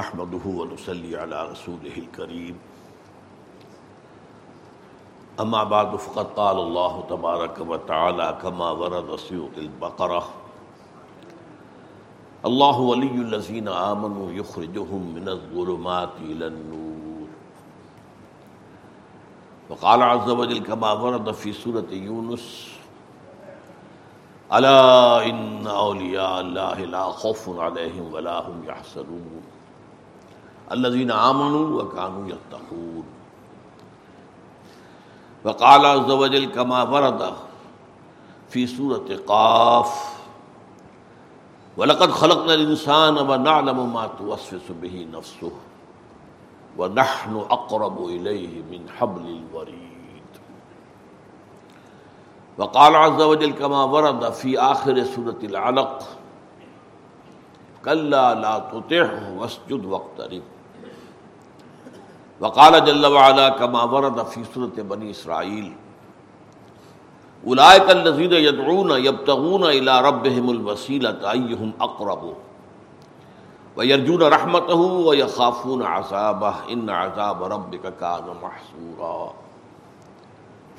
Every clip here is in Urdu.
نحمده ونصلي على رسوله الكريم. أما بعد، فقد قال الله تبارك وتعالى كما ورد سيوط البقرة الله ولي الذين آمنوا يخرجهم من الظلمات إلى النور. وقال عز وجل كما ورد في سورة يونس ألا إن أولياء الله لا خوف عليهم ولا هم يحسنون يحزنون الذين آمنوا وكانوا يتقون. وقال عز وجل كما ورد في سورة قاف، ولقد خلقنا الإنسان ونعلم ما توسوس به نفسه ونحن أقرب إليه من حبل الوريد. وقال عز وجل كما ورد في آخر سورة العلق، كلا لا تطعه واسجد واقترب. وقال جل وعلا كما ورد في سورة بني إسرائيل، أولئك الذين يدعون يبتغون إلى ربهم الوسيلة، أيهم أقرب؟ ويرجون رحمته ويخافون عذابه، إن عذاب ربك كان محصورا.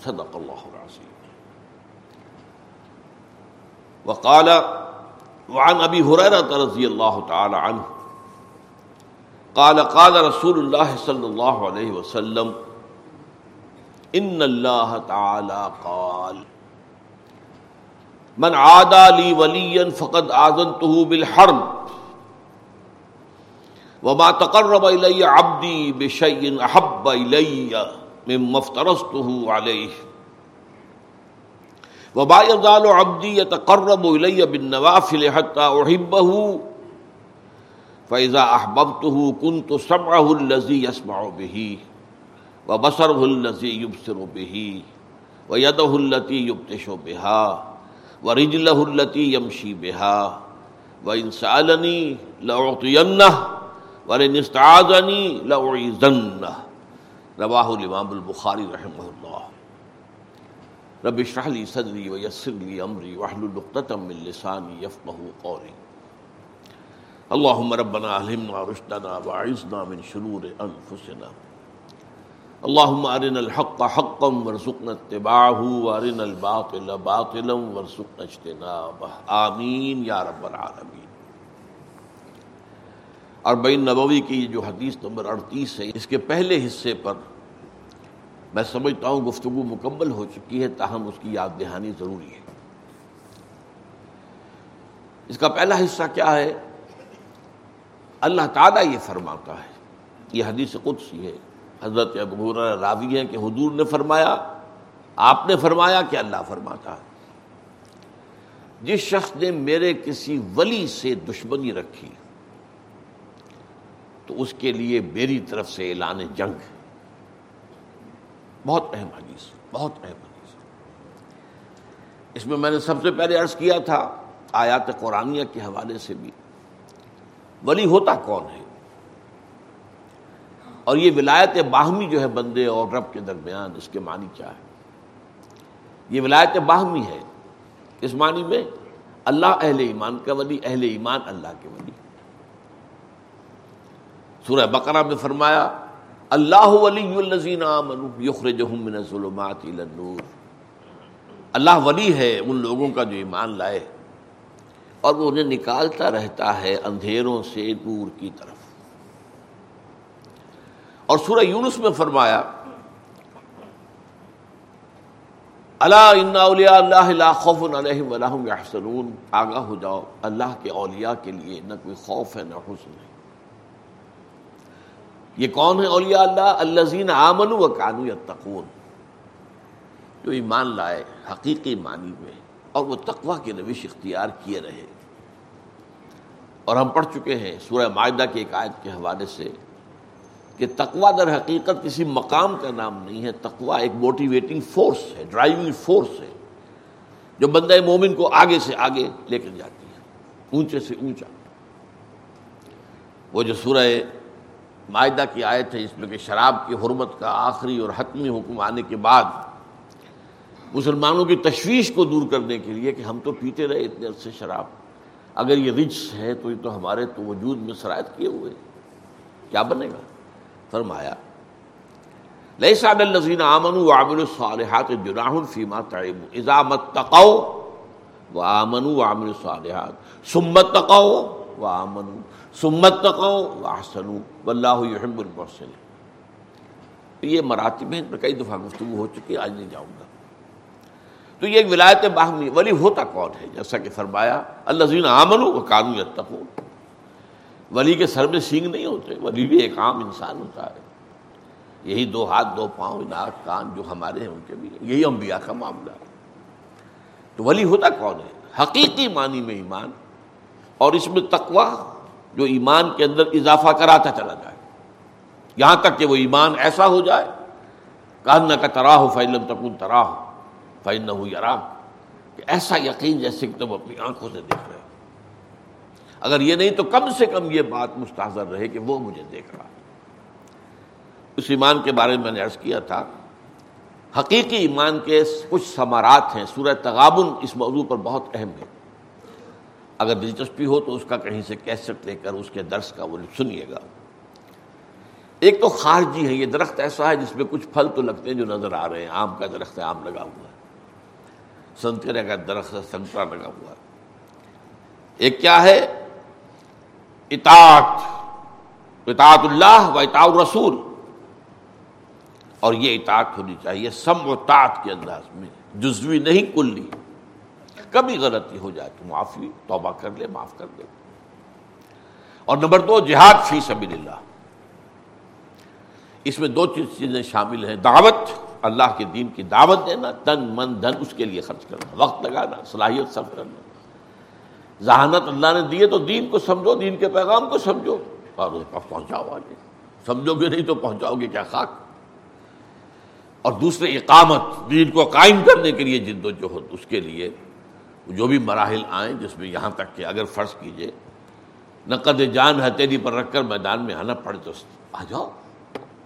صدق الله العظيم. وقال وعن أبي هريرة رضي الله تعالى عنه قال قال رسول الله صلى الله عليه وسلم، ان الله تعالى قال، من عادى لي وليا فقد آذنته بالحرب، وما تقرب الي عبدي بشيء احب الي مما افترضته عليه، وما يزال عبدي يتقرب الي بالنوافل حتى احبه فإذا أحببته كنت سمعه الذي يسمع به وبصره الذي يبصر به ويده التي يبتش بها ورجله التي يمشي بها وإن سألني لأعطينه ولن استعاذني لأعيذنه رواه الإمام البخاري رحمه الله رب اشرح لی لي صدري ويسر لي أمري واحلل عقدة من لساني يفقه قولي اللهم ربنا ألهمنا رشدنا وأعذنا من شرور أنفسنا اللهم أرنا الحق حقا وارزقنا اتباعه وأرنا الباطل باطلا وارزقنا اجتنابه. آمین یا رب العالمین. اربعین نبوی کی جو حدیث نمبر اڑتیس ہے، اس کے پہلے حصے پر میں سمجھتا ہوں گفتگو مکمل ہو چکی ہے، تاہم اس کی یاد دہانی ضروری ہے۔ اس کا پہلا حصہ کیا ہے؟ اللہ تعالیٰ یہ فرماتا ہے۔ یہ حدیث قدسی ہے۔ حضرت ابو راوی ہے کہ حضور نے فرمایا، آپ نے فرمایا کہ اللہ فرماتا ہے۔ جس شخص نے میرے کسی ولی سے دشمنی رکھی، تو اس کے لیے میری طرف سے اعلان جنگ ہے۔ بہت اہم حدیث، بہت اہم حدیث۔ اس میں میں نے سب سے پہلے عرض کیا تھا، آیات قرآنیہ کے حوالے سے بھی۔ ولی ہوتا کون ہے؟ اور یہ ولایت باہمی جو ہے بندے اور رب کے درمیان، اس کے معنی کیا ہے؟ یہ ولایت باہمی ہے، اس معنی میں اللہ اہل ایمان کا ولی، اہل ایمان اللہ کے ولی۔ سورہ بقرہ میں فرمایا، اللہ ولی الذین آمنوا یخرجہم من الظلمات الى النور۔ اللہ ولی ہے ان لوگوں کا جو ایمان لائے۔ اور وہ انہیں نکالتا رہتا ہے اندھیروں سے نور کی طرف۔ اور سورہ یونس میں فرمایا اللہ اولیاء اللہ لا خوف علیہم آگاہ ہو جاؤ، اللہ کے اولیاء کے لیے نہ کوئی خوف ہے نہ حزن ہے۔ یہ کون ہے اولیاء اللہ؟ الذین آمنوا وکانوا یتقون۔ جو ایمان لائے، حقیقی معنی میں، اور وہ تقوا کی روش اختیار کیے رہے۔ اور ہم پڑھ چکے ہیں سورہ معاہدہ کی ایک آیت کے حوالے سے کہ تقوا در حقیقت کسی مقام کا نام نہیں ہے تقوا ایک موٹیویٹنگ فورس ہے ڈرائیونگ فورس ہے، جو بندہ مومن کو آگے سے آگے لے کر جاتی ہے، اونچے سے اونچا۔ وہ جو سورہ معاہدہ کی آیت ہے، اس میں کہ شراب کی حرمت کا آخری اور حتمی حکم آنے کے بعد مسلمانوں کی تشویش کو دور کرنے کے لیے کہ ہم تو پیتے رہے اتنے عرصے شراب۔ اگر یہ رچ ہے تو یہ تو ہمارے تو وجود میں شرائط کیے ہوئے کیا بنے گا؟ فرمایا لئی سعد الزین آمن و عامل الصالحات جناح فیما تعیم ازامت تقو و آمن و عامل الصالحات۔ سمت تقو و آمن سمت تقو و احسن واللہ یحب المحسن یہ مراتب ہیں کئی دفعہ گفتگو ہو چکی آج نہیں جاؤں گا۔ تو یہ ایک ولایت باہمی ولی ہوتا کون ہے؟ جیسا کہ فرمایا اللہ زین آمن و قانون یتقو ولی کے سر میں سینگ نہیں ہوتے، ولی بھی ایک عام انسان ہوتا ہے۔ یہی دو ہاتھ، دو پاؤں ناک کان جو ہمارے ہیں، ان کے بھی یہی انبیاء کا معاملہ ہے۔ تو ولی ہوتا کون ہے؟ حقیقی معنی میں ایمان، اور اس میں تقوا جو ایمان کے اندر اضافہ کراتا چلا جائے۔ یہاں تک کہ وہ ایمان ایسا ہو جائے کہنا کا تراہ ہو فیلم تکن تراہ ہو فائن نہ ہوئی آرام کہ ایسا یقین جیسے کہ تم اپنی آنکھوں سے دیکھ رہے ہو۔ اگر یہ نہیں تو کم سے کم یہ بات مستحضر رہے کہ وہ مجھے دیکھ رہا اس ایمان کے بارے میں میں نے عرض کیا تھا، حقیقی ایمان کے کچھ ثمرات ہیں، سورہ تغابن اس موضوع پر بہت اہم ہے۔ اگر دلچسپی ہو تو اس کا کہیں سے کیسٹ لے کر اس کے درس کا وہ سنیے گا۔ ایک تو خارجی ہے، یہ درخت ایسا ہے جس میں کچھ پھل تو لگتے ہیں جو نظر آ رہے ہیں، آم کا درخت ہے، آم لگا ہوا ہے۔ سنترے کا درخت سنترا لگا ہوا ہے۔ ایک کیا ہے؟ اطاعت۔ اطاعت اللہ و اطاع رسول اور یہ اطاعت ہونی چاہیے سم و طاعت کے انداز میں۔ جزوی نہیں کلی۔ کبھی غلطی ہو جائے تو معافی، توبہ کر لے، معاف کر دے۔ اور نمبر دو، جہاد فی سبیل اللہ۔ اس میں دو چیز چیزیں شامل ہیں۔ دعوت۔ اللہ کے دین کی دعوت دینا تن من دھن اس کے لیے خرچ کرنا، وقت لگانا، صلاحیت سب کرنا۔ ذہانت اللہ نے دیے تو دین کو سمجھو، دین کے پیغام کو سمجھو۔ اور اس پاس پہنچاؤ آگے۔ سمجھو گے نہیں تو پہنچاؤ گے کیا خاک۔ اور دوسرے، اقامت، دین کو قائم کرنے کے لیے جد و جہد، اس کے لیے جو بھی مراحل آئیں، جس میں یہاں تک کہ اگر فرض کیجیے، نقد جان ہتھیلی پر رکھ کر میدان میں آنا پڑے تو آ جاؤ۔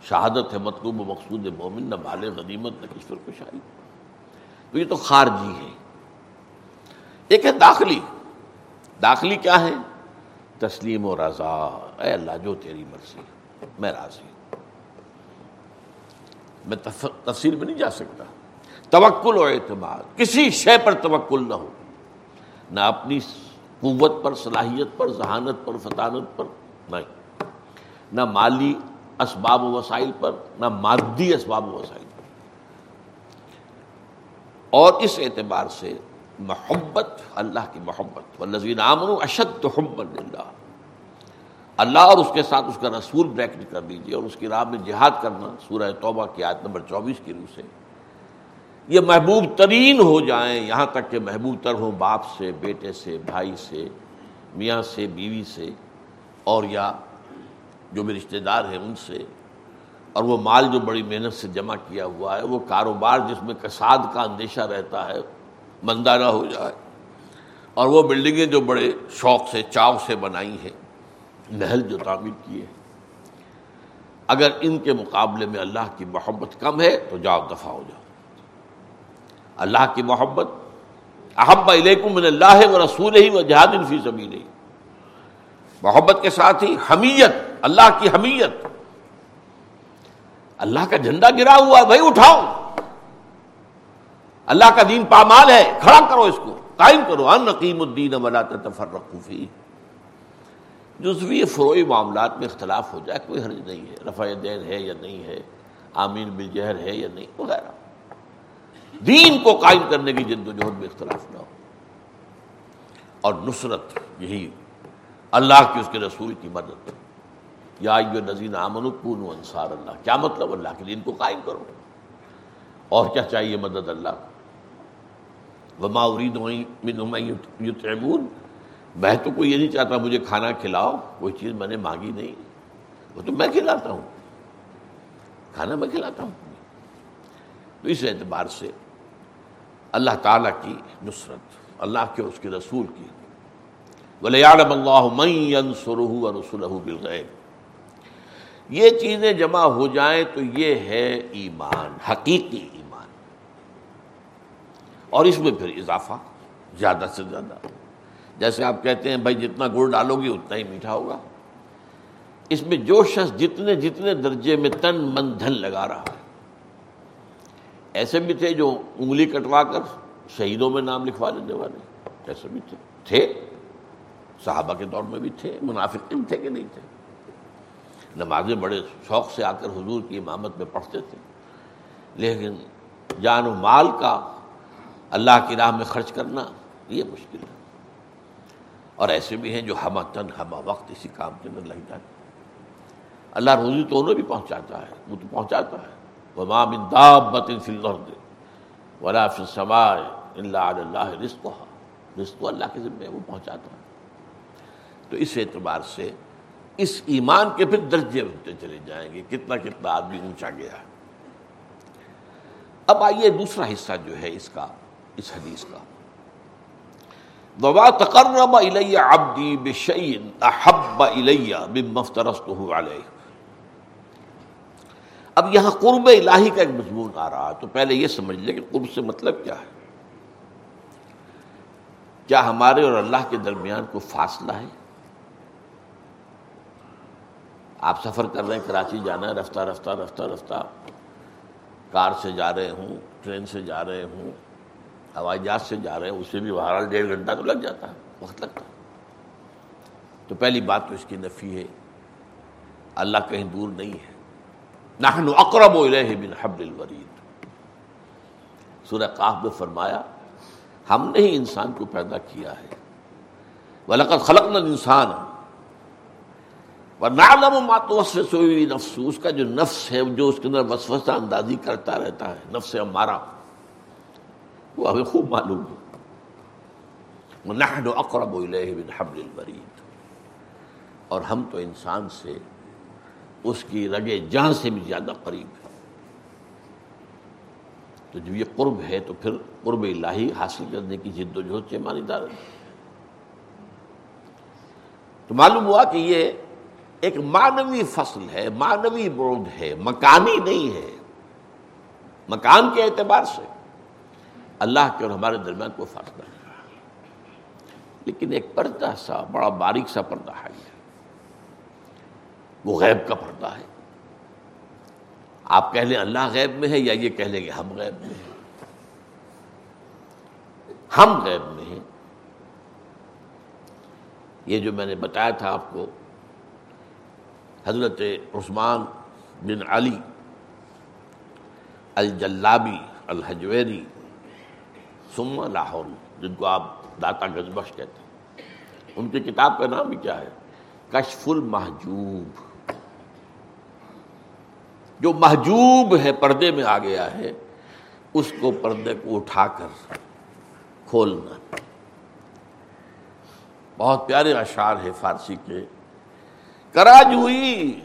شہادت ہے، مطلوب و مقصود مومن نہ بال غنیمت، نہ کشور کشائی تو یہ تو خارجی ہے۔ ایک ہے داخلی۔ داخلی کیا ہے؟ تسلیم و رضا۔ اے اللہ، جو تیری مرضی میں راضی میں تفصیل میں نہیں جا سکتا۔ توکل و اعتماد۔ کسی شے پر توکل نہ ہو۔ نہ اپنی قوت پر، صلاحیت پر، ذہانت پر، فطانت پر، نہیں۔ نہ مالی اسباب و وسائل پر، نہ مادی اسباب و وسائل پر۔ اور اس اعتبار سے محبت، اللہ کی محبت، والذین آمنوا اشد حب اللہ اللہ اور اس کے ساتھ اس کا رسول بریکٹ کر دیجیے اور اس کی راہ میں جہاد کرنا، سورہ توبہ کی آیت نمبر چوبیس کی روح سے۔ یہ محبوب ترین ہو جائیں، یہاں تک کہ محبوب تر ہوں باپ سے، بیٹے سے، بھائی سے، میاں سے، بیوی سے، اور یا جو بھی رشتہ دار ہیں ان سے، اور وہ مال جو بڑی محنت سے جمع کیا ہوا ہے، وہ کاروبار جس میں کساد کا اندیشہ رہتا ہے مندہ نہ ہو جائے۔ اور وہ بلڈنگیں جو بڑے شوق سے چاو سے بنائی ہیں، محل جو تعمیر کیے اگر ان کے مقابلے میں اللہ کی محبت کم ہے، تو جاؤ، دفاع ہو جاؤ۔ اللہ کی محبت، احب علیکم من اللہ و رسول ہی و جہاد فی سبیل ہی محبت کے ساتھ ہی، حمیت اللہ کی حمیت۔ اللہ کا جھنڈا گرا ہوا ہے، بھائی اٹھاؤ۔ اللہ کا دین پامال ہے، کھڑا کرو اس کو۔ قائم کرو۔ ان نقیم الدین ولا تفرقوا فی جزوی فروئی معاملات میں اختلاف ہو جائے، کوئی حرج نہیں ہے۔ رفع دین ہے یا نہیں ہے، آمین بالجہر ہے یا نہیں، وغیرہ۔ دین کو قائم کرنے کی جد و جہد میں اختلاف نہ ہو۔ اور نصرت، یہی اللہ کی، اس کے رسول کی مدد۔ یا نذین امن کون انصار اللہ۔ کیا مطلب اللہ کے دین کو قائم کرو؟ اور کیا چاہیے مدد اللہ وما ارید یتعبون میں تو کوئی یہ نہیں چاہتا مجھے کھانا کھلاؤ، کوئی چیز میں نے مانگی نہیں۔ وہ تو میں کھلاتا ہوں۔ کھانا میں کھلاتا ہوں۔ تو اس اعتبار سے اللہ تعالیٰ کی نصرت، اللہ کے اس کے رسول کی۔ ولیعلم اللہ من ينصرہ ورسولہ بالغیب یہ چیزیں جمع ہو جائیں تو یہ ہے ایمان، حقیقی ایمان۔ اور اس میں پھر اضافہ، زیادہ سے زیادہ۔ جیسے آپ کہتے ہیں، بھائی جتنا گڑ ڈالو گی اتنا ہی میٹھا ہوگا۔ اس میں جو شخص جتنے جتنے درجے میں تن من دھن لگا رہا ہے۔ ایسے بھی تھے جو انگلی کٹوا کر شہیدوں میں نام لکھوا لینے والے۔ ایسے بھی تھے تھے۔ صحابہ کے دور میں بھی تھے، منافقین تھے کہ نہیں تھے؟ نمازیں بڑے شوق سے آ کر حضور کی امامت میں پڑھتے تھے۔ لیکن جان و مال کا اللہ کی راہ میں خرچ کرنا یہ مشکل ہے۔ اور ایسے بھی ہیں جو ہمہ تن، ہمہ وقت اسی کام کے اندر لگ جاتے اللہ روزی تو انہیں بھی پہنچاتا ہے، وہ تو پہنچاتا ہے۔ وما من دابت فی الارض ولا فی السماء الا علی اللہ رزقها۔ رزق اللہ کے ذمہ وہ پہنچاتا ہے۔ تو اس اعتبار سے اس ایمان کے پھر درجے ہوتے چلے جائیں گے، کتنا کتنا آدمی اونچا گیا۔ ہے اب آئیے دوسرا حصہ جو ہے اس کا، اس حدیث کا۔ وما تقرب الی عبدی بشیء احب الی مما علیہ اب یہاں قرب الہی کا ایک مضمون آ رہا ہے، تو پہلے یہ سمجھ لیں کہ قرب سے مطلب کیا ہے۔ کیا ہمارے اور اللہ کے درمیان کوئی فاصلہ ہے؟ آپ سفر کر رہے ہیں، کراچی جانا ہے، رفتہ رفتہ رفتہ رفتہ۔ کار سے جا رہے ہوں، ٹرین سے جا رہے ہوں، ہوائی جہاز سے جا رہے ہیں اسے بھی بہرحال ڈیڑھ گھنٹہ تو لگ جاتا ہے، وقت لگتا ہے۔ تو پہلی بات تو اس کی نفی ہے، اللہ کہیں دور نہیں ہے۔ نحن اقرب الیہ من حبل الورید۔ سورہ قاف میں فرمایا، ہم نے ہی انسان کو پیدا کیا ہے۔ وَلَقَدْ خَلَقْنَا الْإِنسَانَ مَا اس کا جو نفس ہے، جو اس کے اندر وسوسہ اندازی کرتا رہتا ہے، نفس ہمارا، وہ ہمیں خوب معلوم ہے۔ وَنَحْنُ أَقْرَبُ إِلَيْهِ مِنْ حَبْلِ الْوَرِيدِ اور ہم تو انسان سے اس کی رگے جان سے بھی زیادہ قریب ہے تو جب یہ قرب ہے، تو پھر قرب الہی حاصل کرنے کی جد و جہد سے مانی دار تو معلوم ہوا کہ یہ ایک معنوی فصل ہے، معنوی برود ہے مکانی نہیں ہے۔ مکان کے اعتبار سے اللہ کے اور ہمارے درمیان کوئی فاصلہ نہیں۔ لیکن ایک پردہ سا، بڑا باریک سا پردہ ہے۔ وہ غیب کا پردہ ہے۔ آپ کہہ لیں اللہ غیب میں ہے یا یہ کہہ لیں کہ ہم غیب میں ہیں۔ ہم غیب میں ہیں۔ یہ جو میں نے بتایا تھا آپ کو حضرت عثمان بن علی الجلابی الحجویری سما لاہور، جن کو آپ داتا گزبخش کہتے ہیں۔ ان کی کتاب کا نام بھی کیا ہے؟ کشف المحجوب۔ جو محجوب ہے، پردے میں آ گیا ہے، اس کو پردے کو اٹھا کر کھولنا۔ بہت پیارے اشعار ہے فارسی کے۔ کراج ہوئی۔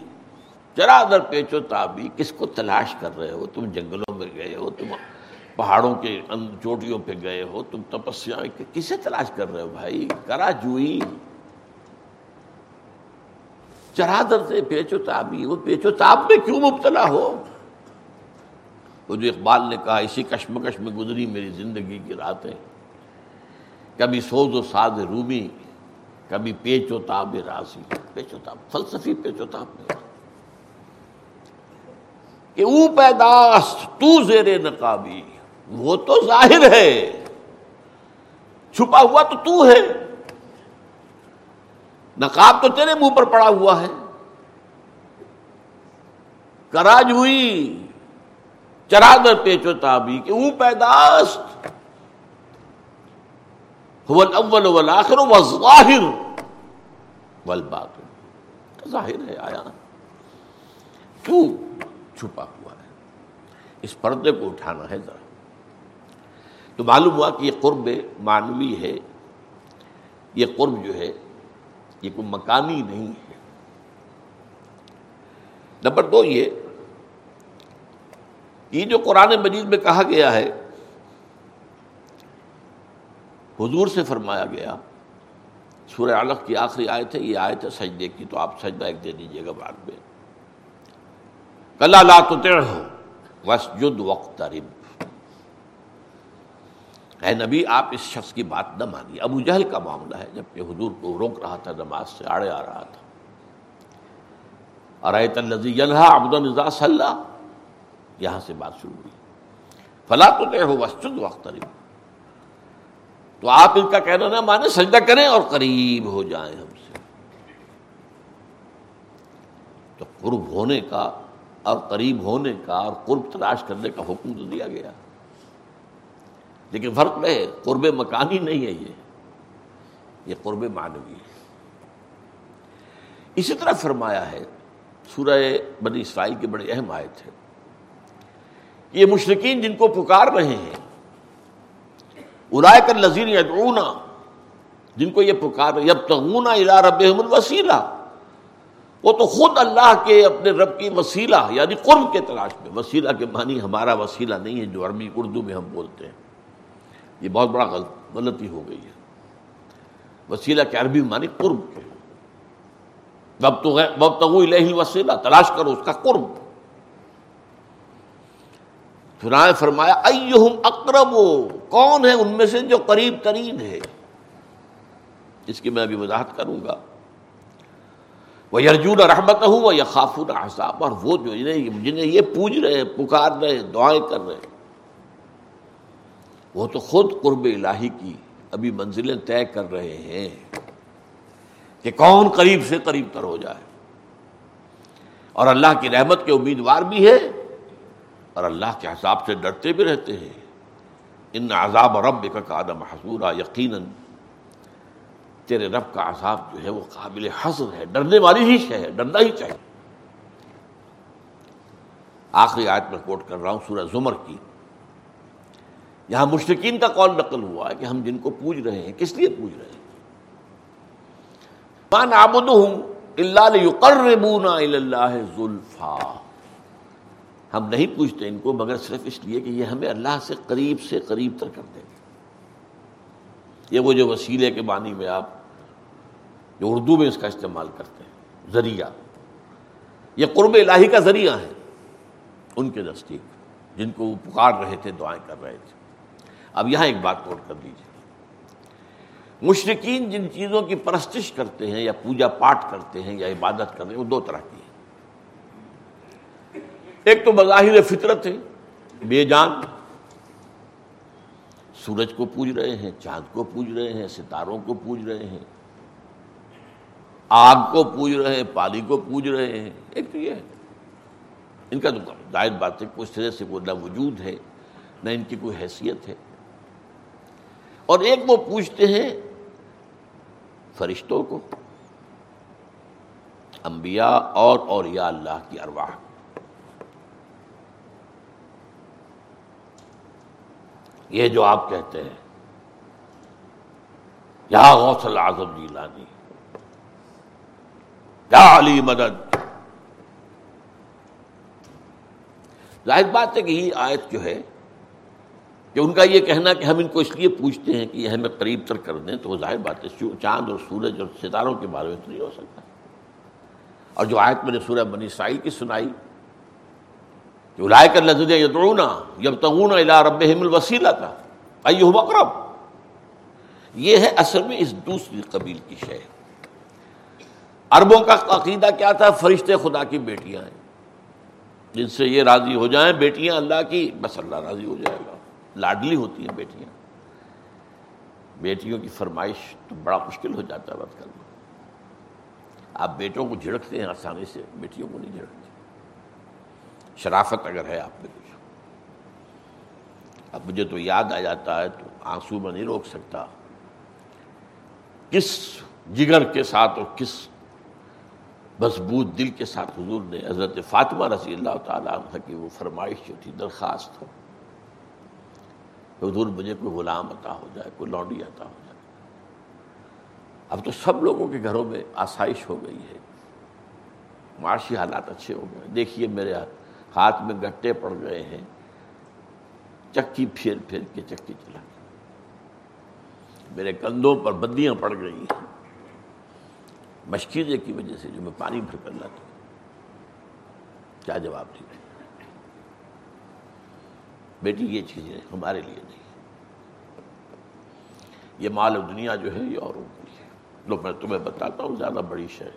چرا در پیچو تابی، کس کو تلاش کر رہے ہو؟ تم جنگلوں میں گئے ہو، تم پہاڑوں کے چوٹیوں پہ گئے ہو، تم تپسیا کسے تلاش کر رہے ہو بھائی؟ کرا جوئی چرادر سے پیچو تابی، وہ پیچو تاب میں کیوں مبتلا ہو؟ وہ جو اقبال نے کہا، اسی کشمکش میں گزری میری زندگی کی راتیں۔ کبھی سوز و ساز رومی کبھی پیچو تاب راسی پیچو تاب، فلسفی پیچو تاب میں کہ او پیداست تو زیر نقابی، وہ تو ظاہر ہے۔ چھپا ہوا تو تو ہے۔ نقاب تو تیرے منہ پر پڑا ہوا ہے۔ کراج ہوئی چرادر پیچو تابی کہ وہ پیداست الاول والآخر والظاہر والباطن. ظاہر ہے آیا. کیوں؟ چھپا ہوا ہے. اس پردے کو اٹھانا ہے ذرا. تو معلوم ہوا کہ یہ قرب معنوی ہے. یہ قرب جو ہے، یہ کوئی مکانی نہیں ہے. نمبر دو یہ یہ جو قرآن مجید میں کہا گیا ہے حضور سے فرمایا گیا، سورہ علق کی آخری آیت ہے، یہ آیت ہے سجدے کی، تو آپ سجدہ ایک دے دیجیے گا بعد میں۔ کلا لا ہو وسجد وقت اے نبی، آپ اس شخص کی بات نہ مانیے۔ ابو جہل کا معاملہ ہے، جبکہ حضور کو روک رہا تھا، نماز سے آڑے آ رہا تھا۔ ارایت الزی عبد الزا صلی یہاں سے بات شروع ہوئی۔ فلا تو ہو وسجد وقت تو آپ ان کا کہنا نہ مانے، سجدہ کریں اور قریب ہو جائیں ہم سے۔ تو قرب ہونے کا اور قریب ہونے کا اور قرب تلاش کرنے کا حکم تو دیا گیا۔ لیکن فرق میں ہے قرب مکانی نہیں ہے یہ۔ یہ قرب معنوی ہے۔ اسی طرح فرمایا ہے، سورہ بنی اسرائیل کے بڑے اہم آئے تھے یہ مشرقین جن کو پکار رہے ہیں ارائے کر لذیر یدعونا جن کو یہ پکار یب تغونا الا رب الوسیلہ۔ وہ تو خود اللہ کے اپنے رب کی وسیلہ یعنی قرب کے تلاش میں۔ وسیلہ کے معنی ہمارا وسیلہ نہیں ہے، جو عربی، اردو میں ہم بولتے ہیں۔ یہ بہت بڑا غلط غلطی ہو گئی ہے۔ وسیلہ کے عربی معنی قرب کے۔ وب تو وب تو وسیلہ تلاش کرو اس کا قرب۔ فرائے فرمایا، ایہم اقرب کون ہے ان میں سے جو قریب ترین ہے؟ اس کی میں ابھی وضاحت کروں گا۔ وہ یرجون رحمت ہوں وہ یا احساب اور وہ جو جنہیں یہ پوج رہے ہیں، پکار رہے ہیں، دعائیں کر رہے ہیں، وہ تو خود قرب الہی کی ابھی منزلیں طے کر رہے ہیں کہ کون قریب سے قریب تر ہو جائے۔ اور اللہ کی رحمت کے امیدوار بھی ہے اور اللہ کے حساب سے ڈرتے بھی رہتے ہیں۔ ان عذاب رب کا آدم حضورہ یقیناً تیرے رب کا عذاب جو ہے وہ قابل حضر ہے۔ ڈرنے والی ہی شے ہے، ڈرنا ہی چاہیے۔ آخری آیت میں کوٹ کر رہا ہوں، سورہ زمر کی۔ یہاں مشرقین کا قول نقل ہوا ہے کہ ہم جن کو پوج رہے ہیں، کس لیے پوج رہے ہیں؟ مان آمد ہوں اللہ اللہ ذوالفا ہم نہیں پوچھتے ان کو، مگر صرف اس لیے کہ یہ ہمیں اللہ سے قریب سے قریب تر کر دیں گے۔ یہ وہ جو وسیلے کے بانی میں آپ جو اردو میں اس کا استعمال کرتے ہیں، ذریعہ۔ یہ قرب الہی کا ذریعہ ہے ان کے نزدیک، جن کو وہ پکار رہے تھے، دعائیں کر رہے تھے۔ اب یہاں ایک بات نوٹ کر لیجیے مشرقین جن چیزوں کی پرستش کرتے ہیں یا پوجا پاٹ کرتے ہیں یا عبادت کرتے ہیں، وہ دو طرح کی ایک تو بظاہر فطرت ہے بے جان۔ سورج کو پوج رہے ہیں، چاند کو پوج رہے ہیں، ستاروں کو پوج رہے ہیں۔ آگ کو پوج رہے ہیں، پانی کو پوج رہے ہیں۔ ایک تو یہ ہے۔ ان کا تو ظاہر بات ہے کچھ طرح سے کوئی نہ وجود ہے، نہ ان کی کوئی حیثیت ہے۔ اور ایک وہ پوچھتے ہیں فرشتوں کو، انبیاء اور اور یا اللہ کی ارواح۔ یہ جو آپ کہتے ہیں۔ یا غوث العظم جیلانی۔ یا علی مدد۔ ظاہر بات ہے کہ یہ آیت جو ہے کہ ان کا یہ کہنا کہ ہم ان کو اس لیے پوچھتے ہیں کہ یہ ہمیں قریب تر کر دیں، تو وہ ظاہر بات ہے چاند اور سورج اور ستاروں کے بارے میں تو نہیں ہو سکتا۔ اور جو آیت میں نے سورہ بنی سائی کی سنائی کہ لائے کر لذ یدعونا جب تغون الا رب الوسیلہ تھا ایہم اقرب. یہ ہے اصل میں اس دوسری قبیل کی شے. عربوں کا عقیدہ کیا تھا؟ فرشتے خدا کی بیٹیاں ہیں. جن سے یہ راضی ہو جائیں، بیٹیاں اللہ کی، بس اللہ راضی ہو جائے گا. لاڈلی ہوتی ہیں بیٹیاں. بیٹیوں کی فرمائش تو بڑا مشکل ہو جاتا ہے بات کرنا. آپ بیٹوں کو جھڑکتے ہیں آسانی سے، بیٹیوں کو نہیں جھڑکتے. شرافت اگر ہے آپ میں کچھ اب مجھے تو یاد آ جاتا ہے تو آنسو میں نہیں روک سکتا۔ کس جگر کے ساتھ اور کس مضبوط دل کے ساتھ حضور نے حضرت فاطمہ رضی اللہ تعالیٰ عنہ کی وہ فرمائش جو تھی، درخواست ہو حضور مجھے کوئی غلام عطا ہو جائے، کوئی لانڈی عطا ہو جائے۔ اب تو سب لوگوں کے گھروں میں آسائش ہو گئی ہے۔ معاشی حالات اچھے ہو گئے۔ دیکھیے میرے ہاتھ میں گٹے پڑ گئے ہیں، چکی پھیر پھیر کے چکی چلا میرے کندھوں پر بدیاں پڑ گئی ہیں۔ مشکیزے کی وجہ سے جو میں پانی بھر کر لاتا ہوں۔ کیا جواب دیں بیٹی، یہ چیزیں ہمارے لیے نہیں یہ مال و دنیا جو ہے، یہ اوروں کے لیے لو میں تمہیں بتاتا ہوں، زیادہ بڑی شے۔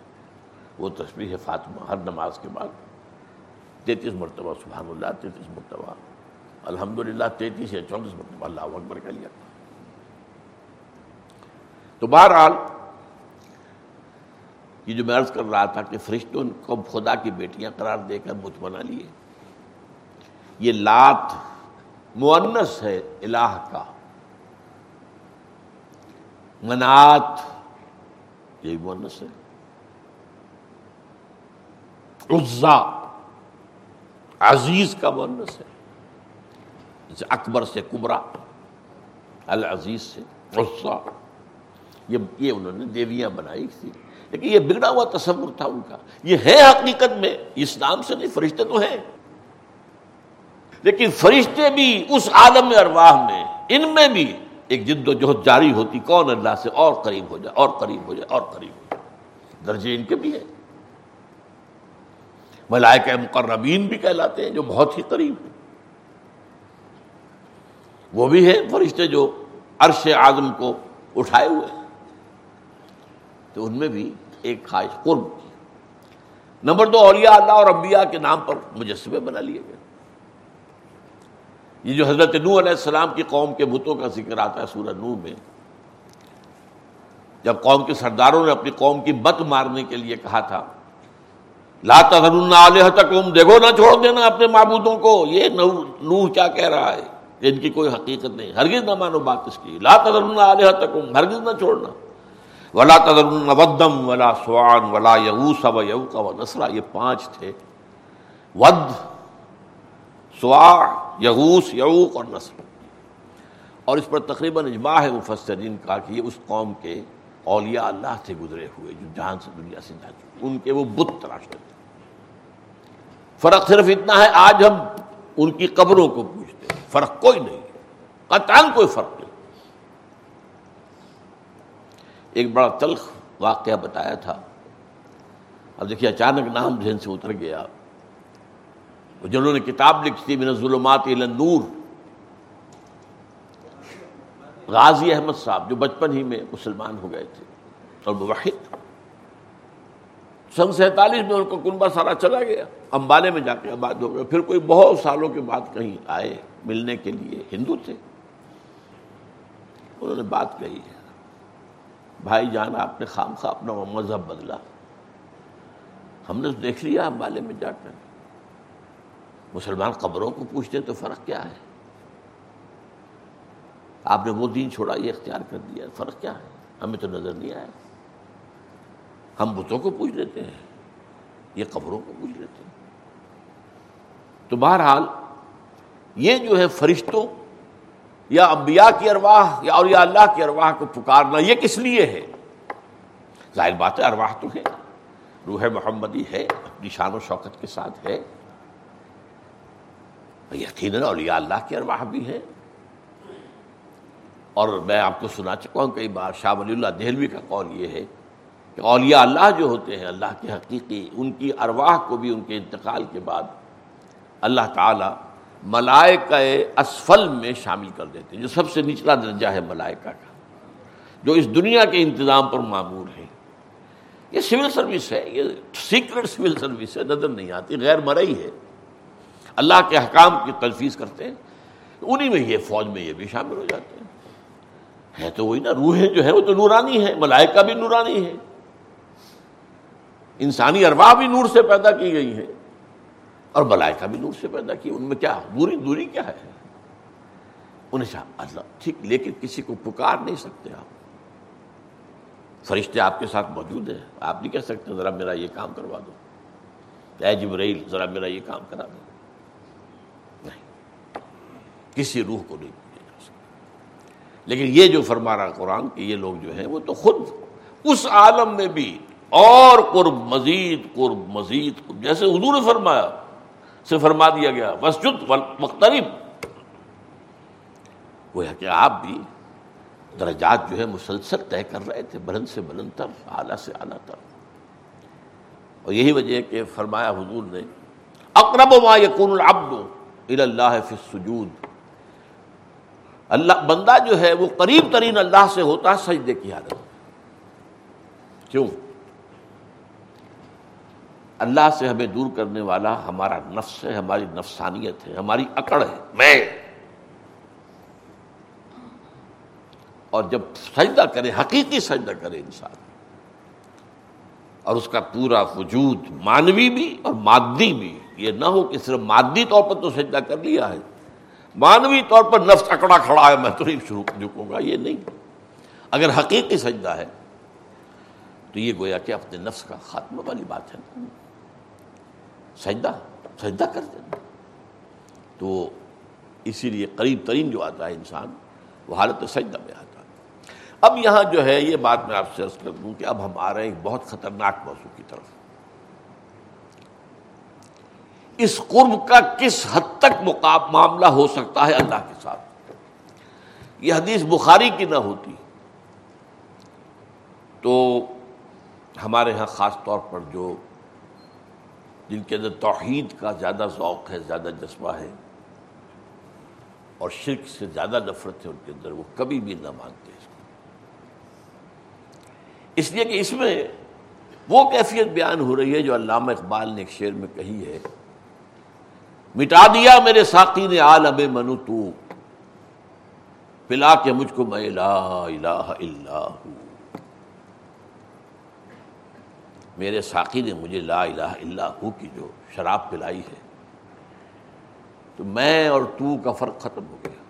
وہ تصویر ہے فاطمہ، ہر نماز کے بعد۔ تینتیس مرتبہ، سبحان اللہ، تینتیس مرتبہ۔ الحمد للہ تینتیس یا چونتیس مرتبہ۔ اللہ اکبر کا لیا۔ تو بہرحال، یہ جو میں عرض کر رہا تھا کہ فرشتوں کو خدا کی بیٹیاں قرار دے کر بت بنا لیے، یہ لات مونس ہے الہ کا۔ منات یہ مونس ہے۔ عزا عزیز کا مونس ہے۔ اکبر سے کبرا، العزیز سے عزا۔ یہ انہوں نے دیویاں بنائی تھی لیکن یہ بگڑا ہوا تصور تھا ان کا۔ یہ ہے حقیقت میں اس نام سے نہیں، فرشتے تو ہیں۔ لیکن فرشتے بھی اس عالم ارواح میں، ان میں بھی ایک جد و جہد جاری ہوتی۔ کون اللہ سے اور قریب ہو جائے، اور قریب ہو جائے، اور قریب ہو جائے۔ درجے ان کے بھی ہیں۔ ملائکہ مقربین بھی کہلاتے ہیں جو بہت ہی قریب ہیں۔ وہ بھی ہے فرشتے جو عرش اعظم کو اٹھائے ہوئے ہیں۔ تو ان میں بھی ایک خواہش قرب کی نمبر دو، اولیاء اللہ اور انبیاء کے نام پر مجسمے بنا لیے گئے۔ یہ جو حضرت نو علیہ السلام کی قوم کے بتوں کا ذکر آتا ہے سورہ نو میں، جب قوم کے سرداروں نے اپنی قوم کی بت مارنے کے لیے کہا تھا لا علیہ تک دیکھو نہ چھوڑ دینا اپنے معبودوں کو۔ یہ نو کیا کہہ رہا ہے؟ ان کی کوئی حقیقت نہیں۔ ہرگز نہ مانو بات اس کی۔ لا علیہ تک ہرگز نہ چھوڑنا۔ ولا ودم ولا سوان ولا یوس و یوکا و نسرا یہ پانچ تھے۔ ود، سوا یغوس یعوق اور نسر اور اس پر تقریباً اجماع ہے مفسرین کا کہ یہ اس قوم کے اولیاء اللہ سے گزرے ہوئے، جو جہاں سے دنیا سے جا چکے۔ ان کے وہ بت تراشتے تھے۔ فرق صرف اتنا ہے، آج ہم ان کی قبروں کو پوچھتے ہیں۔ فرق کوئی نہیں قطعاً کوئی فرق نہیں۔ ایک بڑا تلخ واقعہ بتایا تھا۔ اب دیکھیے، اچانک نام ذہن سے اتر گیا۔ جنہوں نے کتاب لکھی تھی، من ظلمات نور غازی احمد صاحب جو بچپن ہی میں مسلمان ہو گئے تھے اور موحد سن سینتالیس میں ان کا کنبا سارا چلا گیا۔ امبالے میں جا کے آباد ہو گئے۔ پھر کوئی بہت سالوں کے بعد کہیں آئے ملنے کے لیے ہندو تھے۔ انہوں نے بات کہی ہے۔ بھائی جان، آپ نے خام خواہ اپنا مذہب بدلا۔ ہم نے دیکھ لیا امبالے میں جا کر۔ مسلمان قبروں کو پوچھتے تو فرق کیا ہے؟ آپ نے وہ دین چھوڑا، یہ اختیار کر دیا، فرق کیا ہے؟ ہمیں تو نظر نہیں آیا۔ ہم بتوں کو پوچھ لیتے ہیں، یہ قبروں کو پوچھ لیتے ہیں۔ تو بہرحال یہ جو ہے فرشتوں یا انبیاء کی ارواح یا اور یا اللہ کی ارواح کو پکارنا یہ کس لیے ہے؟ ظاہر بات ہے، ارواح تو ہے۔ روح محمدی ہے، اپنی شان و شوکت کے ساتھ ہے۔ یقیناً اولیاء اللہ کی ارواح بھی ہے۔ اور میں آپ کو سنا چکا ہوں، کئی بار شاہ ولی اللہ دہلوی کا قول یہ ہے کہ اولیاء اللہ جو ہوتے ہیں، اللہ کے حقیقی، ان کی ارواح کو بھی ان کے انتقال کے بعد اللہ تعالی ملائکہ اسفل میں شامل کر دیتے ہیں، جو سب سے نچلا درجہ ہے ملائکہ کا، جو اس دنیا کے انتظام پر معمول ہے یہ سول سروس ہے، یہ سیکرٹ سول سروس ہے، نظر نہیں آتی، غیر مرئی ہے۔ اللہ کے حکام کی تلفیز کرتے ہیں، انہی میں یہ فوج میں یہ بھی شامل ہو جاتے ہیں۔ ہے تو وہی نا، روحیں جو ہے وہ تو نورانی ہے ملائکہ بھی نورانی ہے انسانی ارواح بھی نور سے پیدا کی گئی ہے اور ملائکہ بھی نور سے پیدا کی ان میں کیا دوری دوری کیا ہے؟ انہیں اللہ ٹھیک، لیکن کسی کو پکار نہیں سکتے آپ۔ فرشتے آپ کے ساتھ موجود ہیں، آپ نہیں کہہ سکتے ذرا میرا یہ کام کروا دو۔ اے جبرائیل، ذرا میرا یہ کام کرا دو۔ نہیں، کسی روح کو نہیں جا سکتا۔ لیکن یہ جو فرما رہا قرآن کہ یہ لوگ جو ہیں وہ تو خود اس عالم میں بھی اور قرب مزید قرب مزید، قرب جیسے حضور نے فرمایا، سے فرما دیا گیا، مسجد مختلف وہ ہے کہ آپ بھی درجات جو ہے مسلسل طے کر رہے تھے، بلند سے بلند تر، اعلیٰ سے اعلیٰ تر۔ اور یہی وجہ کہ فرمایا حضور نے، اقرب ما یقون العبد اللہ فی السجود۔ اللہ، بندہ جو ہے وہ قریب ترین اللہ سے ہوتا ہے سجدے کی حالت۔ کیوں؟ اللہ سے ہمیں دور کرنے والا ہمارا نفس ہے، ہماری نفسانیت ہے، ہماری اکڑ ہے، میں۔ اور جب سجدہ کرے، حقیقی سجدہ کرے انسان، اور اس کا پورا وجود مانوی بھی اور مادی بھی، یہ نہ ہو کہ صرف مادی طور پر تو سجدہ کر لیا ہے، مانوی طور پر نفس اکڑا کھڑا ہے، میں تو نہیں شروع جھکوں گا، یہ نہیں۔ اگر حقیقی سجدہ ہے، تو یہ گویا کہ اپنے نفس کا خاتمہ والی بات ہے۔ سجدہ سجدہ کر دینا تو اسی لیے قریب ترین جو آتا ہے انسان، وہ حالت سجدہ میں آتا ہے۔ اب یہاں جو ہے، یہ بات میں آپ سے عرض کر دوں کہ اب ہم آ رہے ہیں بہت خطرناک موضوع کی طرف۔ اس قرب کا کس حد تک معاملہ ہو سکتا ہے؟ اللہ کے ساتھ۔ یہ حدیث بخاری کی نہ ہوتی۔ تو ہمارے ہاں خاص طور پر جو جن کے اندر توحید کا زیادہ ذوق ہے، زیادہ جذبہ ہے، اور شرک سے زیادہ نفرت ہے ان کے اندر، وہ کبھی بھی نہ مانتے اس لیے کہ اس میں وہ کیفیت بیان ہو رہی ہے جو علامہ اقبال نے ایک شعر میں کہی ہے، مٹا دیا میرے ساقی نے عالم منو تو پلا کے مجھ کو میں لا الہ الا ہوں۔ میرے ساقی نے مجھے لا الہ الا ہو کی جو شراب پلائی ہے، تو میں اور تو کا فرق ختم ہو گیا۔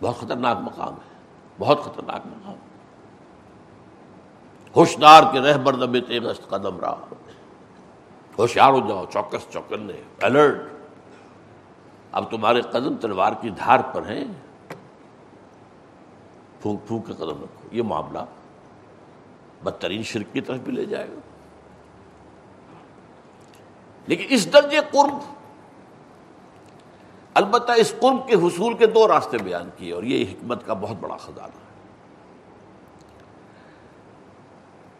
بہت خطرناک مقام ہے، بہت خطرناک مقام۔ ہوشدار کے رہبر دبے تیغست قدم رہا ہوشیار ہو جاؤ، چوکس چوکنے الرٹ۔ اب تمہارے قدم تلوار کی دھار پر ہیں۔ پھونک پھونک کے قدم رکھو۔ یہ معاملہ بدترین شرک کی طرف بھی لے جائے گا۔ لیکن اس درجے قرب، البتہ اس قرب کے حصول کے دو راستے بیان کیے اور یہ حکمت کا بہت بڑا خزانہ ہے۔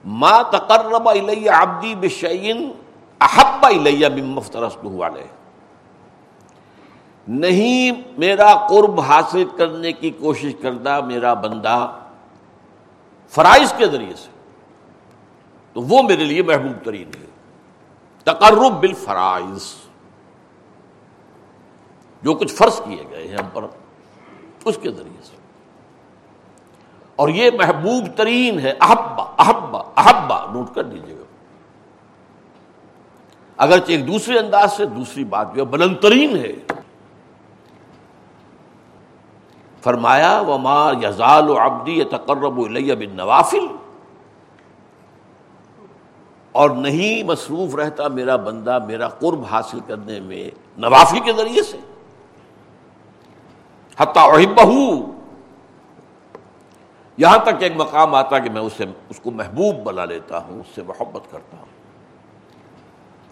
ما تقرب الیہ عبدی بشعین احب الیہ بمفترست والے نہیں، میرا قرب حاصل کرنے کی کوشش کردہ میرا بندہ فرائض کے ذریعے سے تو وہ میرے لیے محبوب ترین ہے۔ تقرب بالفرائض۔ جو کچھ فرض کیے گئے ہیں ہم پر، اس کے ذریعے سے۔ اور یہ محبوب ترین ہے۔ احبا احبا احبا، نوٹ کر دیجیے گا اگرچہ ایک دوسرے انداز سے دوسری بات جو بلند ترین ہے۔ فرمایا وہ مار یزال و ابدی تقرب بن نوافل اور نہیں مصروف رہتا میرا بندہ میرا قرب حاصل کرنے میں نوافل کے ذریعے سے۔ حتیٰ بہو یہاں تک ایک مقام آتا کہ میں اسے، اس کو محبوب بنا لیتا ہوں، اس سے محبت کرتا ہوں۔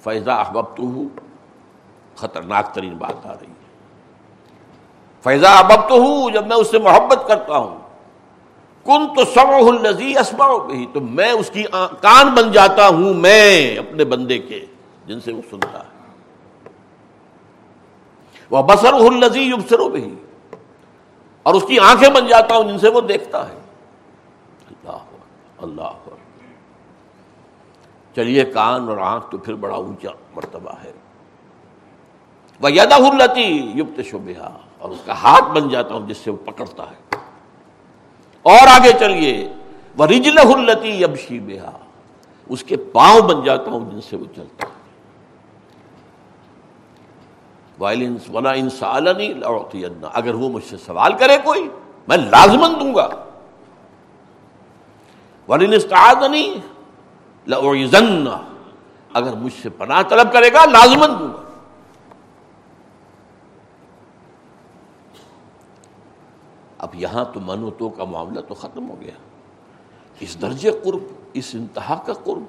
فیضا احباب تو ہوں خطرناک ترین بات آ رہی ہے۔ فیضا احباب تو ہوں جب میں اس سے محبت کرتا ہوں کن تو سم النزی اسما ہی تو میں اس کی کان بن جاتا ہوں میں اپنے بندے کے، جن سے وہ سنتا ہے۔ وہ بسر النزی یبسرو بھی اور اس کی آنکھیں بن جاتا ہوں جن سے وہ دیکھتا ہے۔ اللہ اللہ چلیے، کان اور آنکھ تو پھر بڑا اونچا مرتبہ ہے۔ وہ یادا ہرلتی یوپت شبہ اور اس کا ہاتھ بن جاتا ہوں جس سے وہ پکڑتا ہے۔ اور آگے چلیے۔ وہ رجل ہرلتی یبشی بہا اس کے پاؤں بن جاتا ہوں جن سے وہ چلتا ہے۔ وائلنس ولا انسان اگر وہ مجھ سے سوال کرے کوئی، میں لازمن دوں گا۔ اگر مجھ سے پناہ طلب کرے گا، لازمن دوں گا۔ اب یہاں تو من و تو کا معاملہ تو ختم ہو گیا۔ اس درجے قرب، اس انتہا کا قرب۔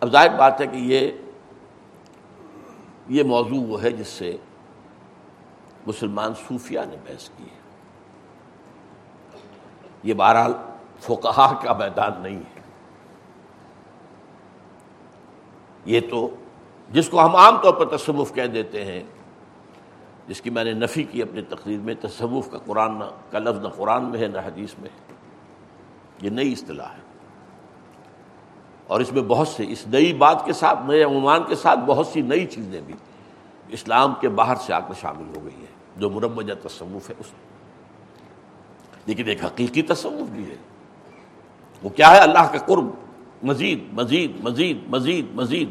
اب ظاہر بات ہے کہ یہ یہ موضوع وہ ہے جس سے مسلمان صوفیہ نے بحث کی ہے۔ یہ بہرحال فقہا کا میدان نہیں ہے۔ یہ تو جس کو ہم عام طور پر تصوف کہہ دیتے ہیں جس کی میں نے نفی کی اپنی تقریر میں، تصوف کا قرآن نہ کا لفظ نہ قرآن میں ہے، نہ حدیث میں ہے۔ یہ نئی اصطلاح ہے۔ اور اس میں بہت سے، اس نئی بات کے ساتھ، نئے عمان کے ساتھ بہت سی نئی چیزیں بھی اسلام کے باہر سے آ کر شامل ہو گئی ہیں۔ جو مربجہ تصوف ہے، اس لیکن ایک حقیقی تصوف بھی ہے۔ وہ کیا ہے؟ اللہ کا قرب۔ مزید مزید مزید مزید مزید۔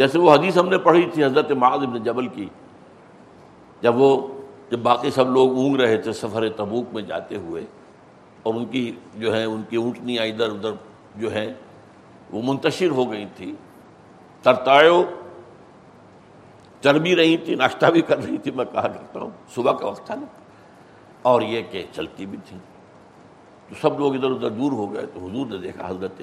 جیسے وہ حدیث ہم نے پڑھی تھی حضرت معاذ ابن جبل کی، جب وہ، جب باقی سب لوگ اونگ رہے تھے سفر تبوک میں جاتے ہوئے، اور ان کی جو ہے، ان کی اونٹنیاں ادھر ادھر جو ہے وہ منتشر ہو گئی تھی ترتاؤ چر بھی رہی تھی، ناشتہ بھی کر رہی تھی، میں کہا کرتا ہوں، صبح کا وقت تھا نا، اور یہ کہ چلتی بھی تھی تو سب لوگ ادھر ادھر دور ہو گئے، تو حضور نے دیکھا حضرت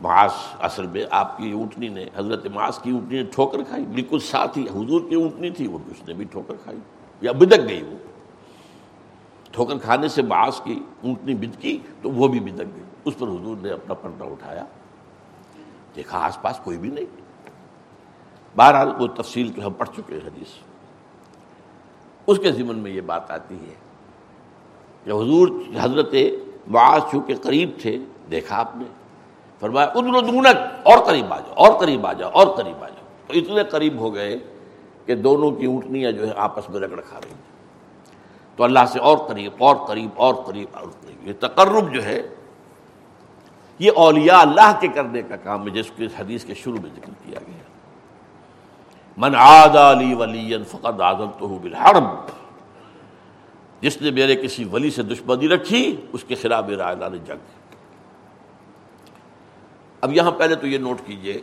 معاذ اصل میں آپ کی اونٹنی نے، حضرت معاذ کی اونٹنی نے ٹھوکر کھائی۔ بالکل ساتھ ہی حضور کی اونٹنی تھی، وہ بھی اس نے بھی ٹھوکر کھائی۔ یا بدک گئی وہ۔ ٹھوکر کھانے سے معاذ کی اونٹنی بد کی تو وہ بھی بدک گئی۔ اس پر حضور نے اپنا پردہ اٹھایا۔ دیکھا آس پاس کوئی بھی نہیں۔ بہرحال وہ تفصیل جو ہم پڑھ چکے حدیث۔ اس کے ذمن میں یہ بات آتی ہے کہ حضور حضرت معاذ چونکہ قریب تھے، دیکھا آپ نے۔ فرمایا ادر دونک اور قریب آ جاؤ، اور قریب آ جاؤ، اور قریب آ جاؤ۔ تو اتنے قریب ہو گئے کہ دونوں کی اونٹنیاں جو ہے آپس میں رگڑ کھا رہی ہیں۔ تو اللہ سے اور قریب اور قریب اور قریب اور قریب یہ تقرب جو ہے، یہ اولیاء اللہ کے کرنے کا کام ہے، جس کو اس حدیث کے شروع میں ذکر کیا گیا۔ من عاد علی ولی فقط عادل تو بالحرب۔ جس نے میرے کسی ولی سے دشمنی رکھی، اس کے خلاف میرا اعلان جنگ۔ اب یہاں پہلے تو یہ نوٹ کیجیے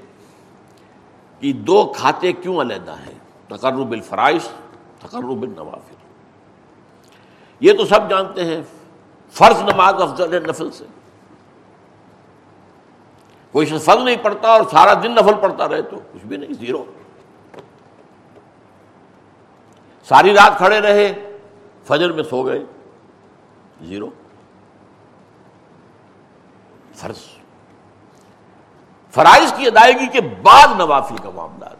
کہ دو کھاتے کیوں علیحدہ ہیں؟ تقرب الفرائض تقرب النوافل یہ تو سب جانتے ہیں، فرض نماز افضل ہے نفل سے۔ کوئی فرض نہیں پڑتا اور سارا دن نفل پڑتا رہے تو کچھ بھی نہیں، زیرو۔ ساری رات کھڑے رہے، فجر میں سو گئے، زیرو۔ فرض۔ فرائض کی ادائیگی کے بعد نوافل کا معاملہ آتا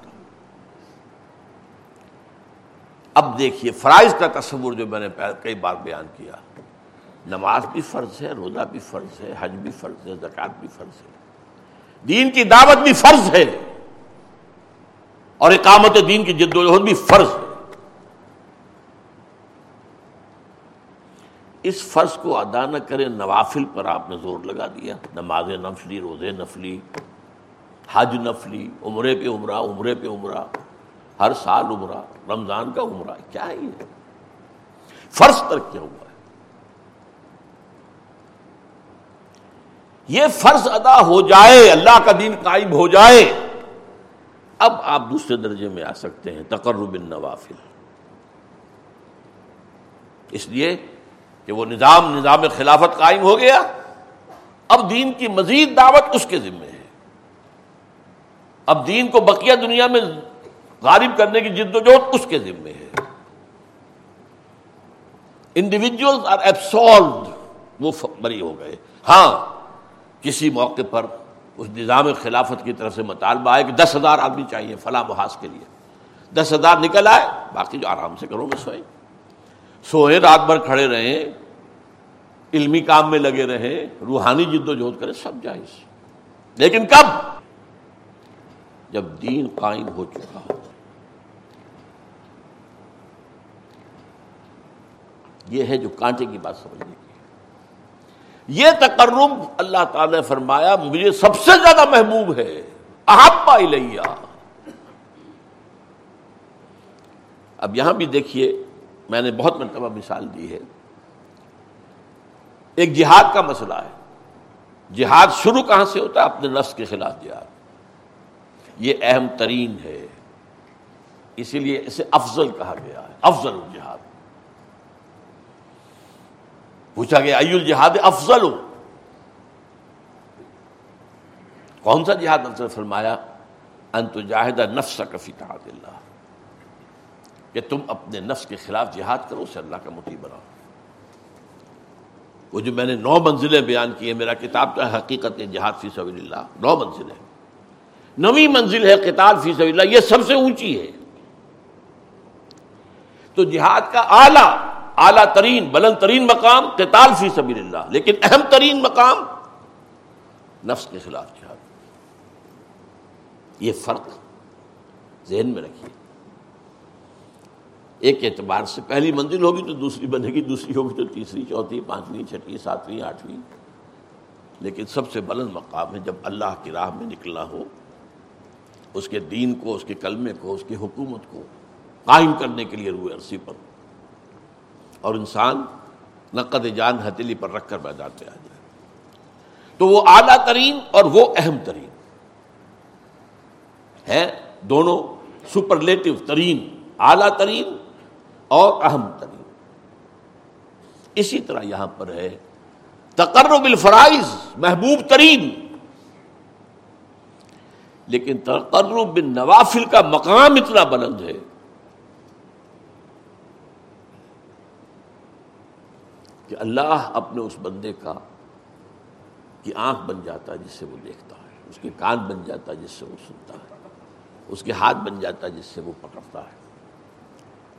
اب دیکھیے، فرائض کا تصور جو میں نے کئی بار بیان کیا، نماز بھی فرض ہے، روزہ بھی فرض ہے، حج بھی فرض ہے زکات بھی فرض ہے۔ دین کی دعوت بھی فرض ہے۔ اور اقامت دین کی جد و جہد بھی فرض ہے۔ اس فرض کو ادا نہ کرے نوافل پر آپ نے زور لگا دیا۔ نماز نفلی، روزے نفلی حج نفلی، عمرے پہ عمرہ، عمرے پہ عمرہ، ہر سال عمرہ، رمضان کا عمرہ، کیا ہے؟ یہ فرض ترک کیا ہوا ہے؟ یہ فرض ادا ہو جائے، اللہ کا دین قائم ہو جائے، اب آپ دوسرے درجے میں آ سکتے ہیں، تقرب النوافل۔ اس لیے کہ وہ نظام نظام خلافت قائم ہو گیا، اب دین کی مزید دعوت اس کے ذمے ہے۔ اب دین کو بقیہ دنیا میں غالب کرنے کی جد و جہد اس کے ذمے ہے۔ انڈیویجل آر ایبسالوڈ وہ بری ہو گئے۔ ہاں کسی موقع پر اس نظام خلافت کی طرف سے مطالبہ آئے کہ دس ہزار آدمی چاہیے فلاں محاذ کے لیے۔ دس ہزار نکل آئے، باقی جو آرام سے کرو گے سوئے۔ سوئے، رات بھر کھڑے رہیں، علمی کام میں لگے رہیں، روحانی جد و جہد کریں، سب جائز۔ لیکن کب؟ جب دین قائم ہو چکا ہو۔ یہ ہے جو کانٹے کی بات سمجھنے کی۔ یہ تقرب اللہ تعالی نے فرمایا، مجھے سب سے زیادہ محبوب ہے۔ احبا الیہ۔ اب یہاں بھی دیکھیے، میں نے بہت مرتبہ مثال دی ہے۔ ایک جہاد کا مسئلہ ہے۔ جہاد شروع کہاں سے ہوتا ہے؟ اپنے نفس کے خلاف جہاد۔ یہ اہم ترین ہے۔ اسی لیے اسے افضل کہا گیا ہے، افضل الجہاد۔ پوچھا گیا ای الجہاد افضل؟ کون سا جہاد؟ افضل فرمایا انت جاہد نفس کفی اللہ۔ کہ تم اپنے نفس کے خلاف جہاد کرو، اسے اللہ کا متی بناؤ۔ وہ جو میں نے نو منزلیں بیان کی ہیں، میرا کتاب کا حقیقت جہاد فی سبیل اللہ، نو منزلیں۔ نویں منزل ہے قتال فی سبیل اللہ، یہ سب سے اونچی ہے۔ تو جہاد کا اعلیٰ اعلیٰ ترین، بلند ترین مقام قتال فی سبیل اللہ، لیکن اہم ترین مقام نفس کے خلاف جہاد۔ یہ فرق ذہن میں رکھیے۔ ایک اعتبار سے پہلی منزل ہوگی تو دوسری بنے گی، دوسری ہوگی تو تیسری، چوتھی، پانچویں چھٹی ساتویں، آٹھویں۔ لیکن سب سے بلند مقام ہے جب اللہ کی راہ میں نکلنا ہو۔ اس کے دین کو، اس کے کلمے کو، اس کی حکومت کو قائم کرنے کے لیے روئے عرصی پر۔ اور انسان نقد جان ہتیلی پر رکھ کر میدان پہ آ جائے۔ تو وہ اعلیٰ ترین اور وہ اہم ترین ہے دونوں سپرلیٹو ترین، اعلیٰ ترین اور اہم ترین۔ اسی طرح یہاں پر ہے، تقرب الفرائض، محبوب ترین۔ لیکن تقرب بن نوافل کا مقام اتنا بلند ہے۔ کہ اللہ اپنے اس بندے کا کی آنکھ بن جاتا ہے جس سے وہ دیکھتا ہے، اس کے کان بن جاتا ہے جس سے وہ سنتا ہے، اس کے ہاتھ بن جاتا ہے جس سے وہ پکڑتا ہے،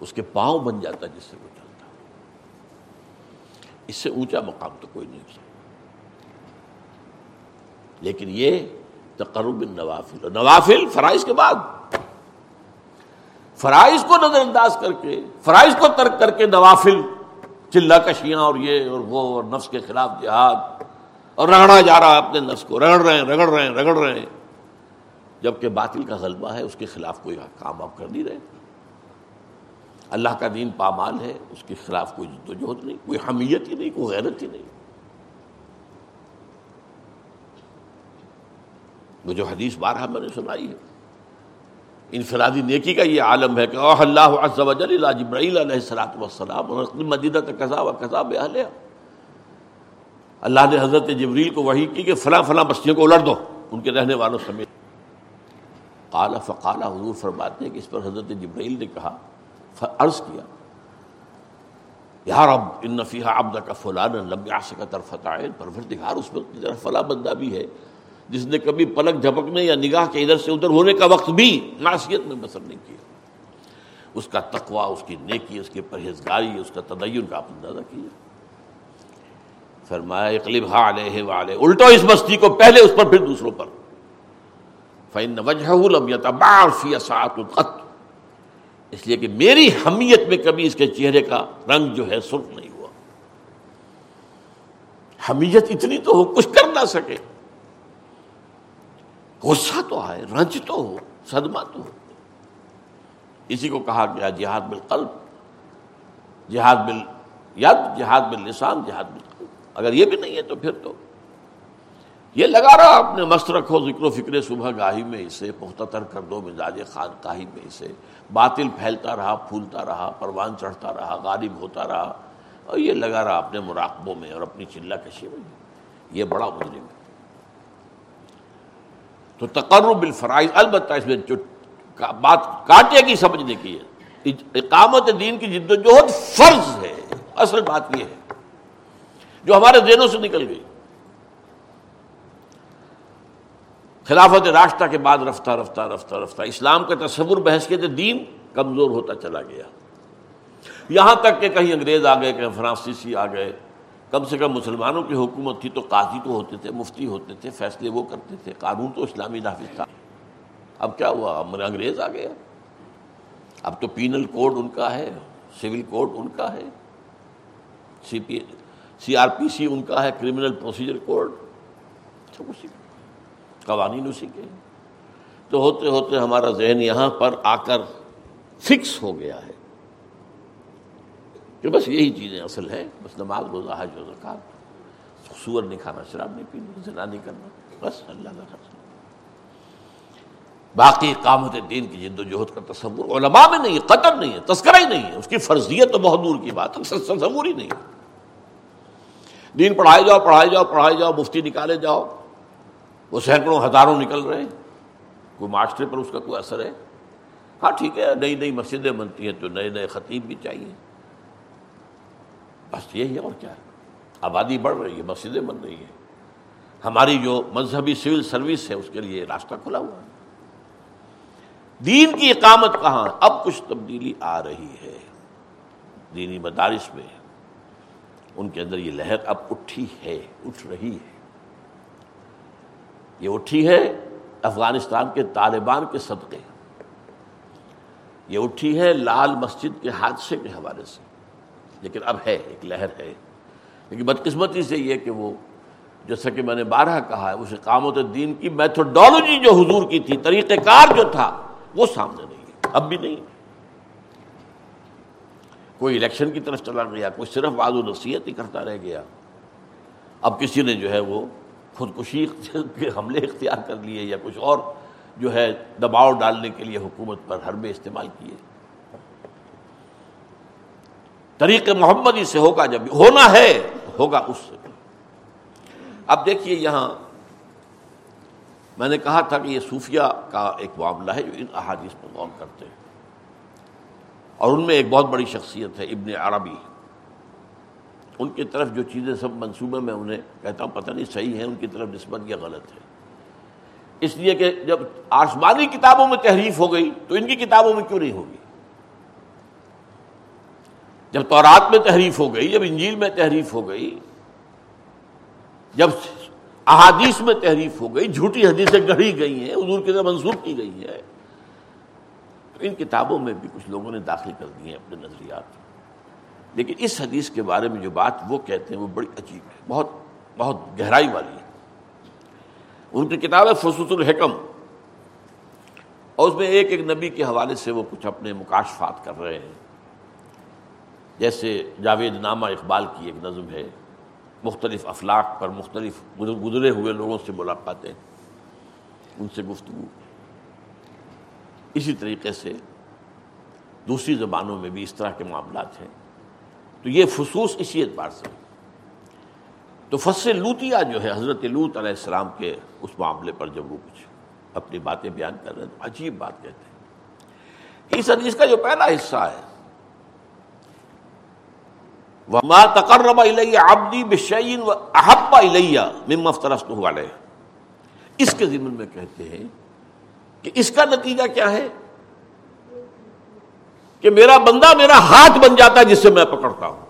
اس کے پاؤں بن جاتا ہے جس سے وہ چلتا ہے۔ اس سے اونچا مقام تو کوئی نہیں ہو سکتا۔ لیکن یہ تقرب نوافل نوافل فرائض کے بعد. فرائض کو نظر انداز کر کے، فرائض کو ترک کر کے نوافل چلا کشیاں اور یہ اور وہ اور نفس کے خلاف جہاد، اور رگڑا جا رہا ہے اپنے نفس کو، رگڑ رہے ہیں، رگڑ رہے ہیں، رگڑ رہے ہیں، جبکہ باطل کا غلبہ ہے، اس کے خلاف کوئی کام آپ کر نہیں رہے۔ اللہ کا دین پامال ہے، اس کے خلاف کوئی جدوجہد نہیں، کوئی حمیت ہی نہیں، کوئی غیرت ہی نہیں۔ وہ جو حدیث بارہ میں نے سنائی ہے۔ انفرادی نیکی کا یہ عالم ہے کہ اوہ اللہ عز و جل الى جبرائیل علیہ السلام والسلام ورقل مدینہ قضا و قضا بے اہلیہ اللہ نے حضرت جبریل کو وحی کی کہ فلاں فلاں بستیوں کو الٹ دو، ان کے رہنے والوں سمیت۔ قال، فقال، حضور فرماتے ہیں کہ اس پر حضرت جبرائیل نے کہا عرض کیا، یا رب، ان فیہا عبدک فلانا، لم یعسک طرفت عین۔ پروردگار اس پر فلاں بندہ بھی ہے۔ جس نے کبھی پلک جھپکنے یا نگاہ کے ادھر سے ادھر ہونے کا وقت بھی معصیت میں بسر نہیں کیا۔ اس کا تقوا اس کی نیکی، اس کی پرہیزگاری، اس کا تدین کا آپ اندازہ کیا۔ فرمایا، اقلب ہا علیہ والے الٹو اس بستی کو پہلے اس پر، پھر دوسروں پر۔ فین وجہ لم یتبار فی ساعت القت اس لیے کہ میری حمیت میں کبھی اس کے چہرے کا رنگ جو ہے، سرخ نہیں ہوا۔ حمیت اتنی تو ہو، کچھ کر نہ سکے۔ غصہ تو آئے رنج تو ہو، صدمہ تو ہو۔ اسی کو کہا گیا، جہاد بالقلب۔ جہاد بال ید، جہاد باللسان، جہاد بالقلب۔ اگر یہ بھی نہیں ہے تو پھر تو۔ یہ لگا رہا اپنے مست رکھو، ذکر و فکر صبح گاہی میں اسے پختہ کر دو مزاج خان کاہی میں اسے۔ باطل پھیلتا رہا، پھولتا رہا، پروان چڑھتا رہا، غالب ہوتا رہا۔ اور یہ لگا رہا اپنے مراقبوں میں اور اپنی چلہ کشی میں۔ یہ بڑا مجرم ہے۔ تو تقرب الفرائض، البتہ اس میں جو بات کاٹے کی سمجھنے کی ہے۔ اقامت دین کی جد و جہد فرض ہے، اصل بات یہ ہے۔ جو ہمارے ذہنوں سے نکل گئی۔ خلافت راستہ کے بعد رفتہ رفتہ رفتہ رفتہ۔ اسلام کا تصور بحث کے دین کمزور ہوتا چلا گیا۔ یہاں تک کہ کہیں انگریز آ گئے، کہیں فرانسیسی آ گئے۔ کم سے کم مسلمانوں کی حکومت تھی تو قاضی تو ہوتے تھے، مفتی ہوتے تھے، فیصلے وہ کرتے تھے، قانون تو اسلامی نافذ تھا۔ اب کیا ہوا؟ انگریز آ گیا اب تو پینل کوڈ ان کا ہے، سول کوڈ ان کا ہے، سی پی، سی آر پی سی ان کا ہے کرمنل پروسیجر کوڈ۔ اسی قوانین اسی کے۔ تو ہوتے ہوتے ہمارا ذہن یہاں پر آ کر فکس ہو گیا ہے۔ کہ بس یہی چیزیں اصل ہے بس نماز، روزہ، حج و زکات سور نہیں کھانا، شراب نہیں پینا، زنا نہیں کرنا، بس اللہ کا باقی قامت دین کی جد و جہد کا تصور علماء میں نہیں ہے قطر نہیں ہے، تذکرہ ہی نہیں ہے۔ اس کی فرضیت تو بہت دور کی بات ہے تصور ہی نہیں ہے۔ دین پڑھائے جاؤ پڑھائے جاؤ پڑھائے جاؤ، مفتی نکالے جاؤ۔ وہ سینکڑوں ہزاروں نکل رہے ہیں۔ کوئی معاشرے پر اس کا کوئی اثر ہے؟ ہاں ٹھیک ہے، نئی نئی مسجدیں بنتی ہیں تو نئے نئے خطیب بھی چاہیے۔ بس یہی ہے اور کیا ہے؟ آبادی بڑھ رہی ہے، مسجدیں بن رہی ہیں۔ ہماری جو مذہبی سول سروس ہے، اس کے لیے راستہ کھلا ہوا ہے۔ دین کی اقامت کہاں؟ اب کچھ تبدیلی آ رہی ہے۔ دینی مدارس میں ان کے اندر یہ لہر اب اٹھی ہے، اٹھ رہی ہے۔ یہ اٹھی ہے افغانستان کے طالبان کے صدقے۔ یہ اٹھی ہے لال مسجد کے حادثے کے حوالے سے۔ لیکن اب ہے، ایک لہر ہے۔ لیکن بدقسمتی سے یہ کہ وہ جیسا کہ میں نے بارہ کہا ہے، اس اقامت الدین کی میتھوڈالوجی جو حضور کی تھی، طریقہ کار جو تھا، وہ سامنے نہیں ہے، اب بھی نہیں کوئی الیکشن کی طرف چلا گیا، کوئی صرف بعض و نصیحت ہی کرتا رہ گیا۔ اب کسی نے جو ہے وہ خودکشی کے حملے اختیار کر لیے یا کچھ اور جو ہے دباؤ ڈالنے کے لیے حکومت پر حربے استعمال کیے۔ طریق محمدی سے ہوگا، جب ہونا ہے، ہوگا اس سے۔ اب دیکھیے یہاں میں نے کہا تھا کہ یہ صوفیہ کا ایک معاملہ ہے جو ان احادیث پر غور کرتے ہیں۔ اور ان میں ایک بہت بڑی شخصیت ہے، ابن عربی۔ ان کی طرف جو چیزیں سب منصوبے میں انہیں کہتا ہوں، پتہ نہیں صحیح ہے ان کی طرف نسبت یا غلط ہے۔ اس لیے کہ جب آسمانی کتابوں میں تحریف ہو گئی، تو ان کی کتابوں میں کیوں نہیں ہوگی؟ جب تورات میں تحریف ہو گئی، جب انجیل میں تحریف ہو گئی، جب احادیث میں تحریف ہو گئی، جھوٹی حدیثیں گڑھی گئی ہیں، حضور کی طرح منسوخ کی گئی ہے تو ان کتابوں میں بھی کچھ لوگوں نے داخل کر دی ہیں اپنے نظریات۔ لیکن اس حدیث کے بارے میں جو بات وہ کہتے ہیں وہ بڑی عجیب ہے، بہت بہت گہرائی والی ہے۔ ان کی کتاب ہے فصوص الحکم۔ اور اس میں ایک ایک نبی کے حوالے سے وہ کچھ اپنے مکاشفات کر رہے ہیں۔ جیسے جاوید نامہ اقبال کی ایک نظم ہے، مختلف افلاق پر مختلف گزرے ہوئے لوگوں سے ملاقاتیں، ان سے گفتگو۔ اسی طریقے سے دوسری زبانوں میں بھی اس طرح کے معاملات ہیں۔ تو یہ فصوص اسی اعتبار سے تو فصل لوتیا جو ہے، حضرت لوت علیہ السلام کے اس معاملے پر جب وہ کچھ اپنی باتیں بیان کر رہے ہیں، تو عجیب بات کہتے ہیں۔ اس حدیث کا جو پہلا حصہ ہے وما تقرب الیہ عبدی بشعین و احبا الیہ مما افترست علیہ اس کے ضمن میں کہتے ہیں کہ اس کا نتیجہ کیا ہے؟ کہ میرا بندہ میرا ہاتھ بن جاتا ہے جس سے میں پکڑتا ہوں۔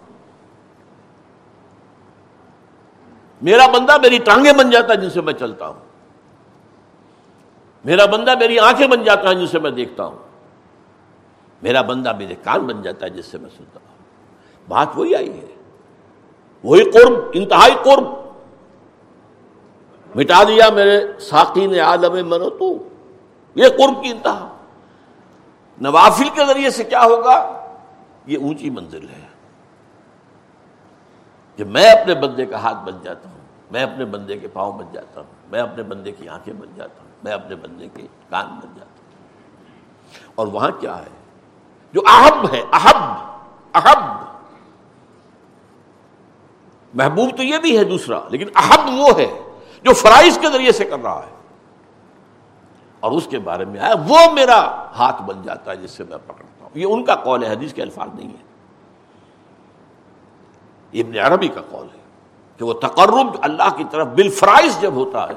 میرا بندہ میری ٹانگیں بن جاتا ہے جن سے میں چلتا ہوں۔ میرا بندہ میری آنکھیں بن جاتا ہے جن سے میں دیکھتا ہوں۔ میرا بندہ میرے کان بن جاتا ہے جس سے میں سنتا ہوں۔ بات وہی آئی ہے۔ وہی قرب، انتہائی قرب۔ مٹا دیا میرے ساقی نے عالم منو تو۔ یہ قرب کی انتہا۔ نوافل کے ذریعے سے کیا ہوگا؟ یہ اونچی منزل ہے۔ کہ میں اپنے بندے کا ہاتھ بن جاتا ہوں، میں اپنے بندے کے پاؤں بن جاتا ہوں، میں اپنے بندے کی آنکھیں بن جاتا ہوں، میں اپنے بندے کے کان بن جاتا ہوں۔ اور وہاں کیا ہے؟ جو احب ہے، احب احب۔ محبوب تو یہ بھی ہے دوسرا، لیکن احب وہ ہے جو فرائض کے ذریعے سے کر رہا ہے۔ اور اس کے بارے میں آیا وہ میرا ہاتھ بن جاتا ہے جس سے میں پکڑتا ہوں۔ یہ ان کا قول ہے، حدیث کے الفاظ نہیں ہے ابن عربی کا قول ہے کہ وہ تقرب اللہ کی طرف بالفرائض جب ہوتا ہے،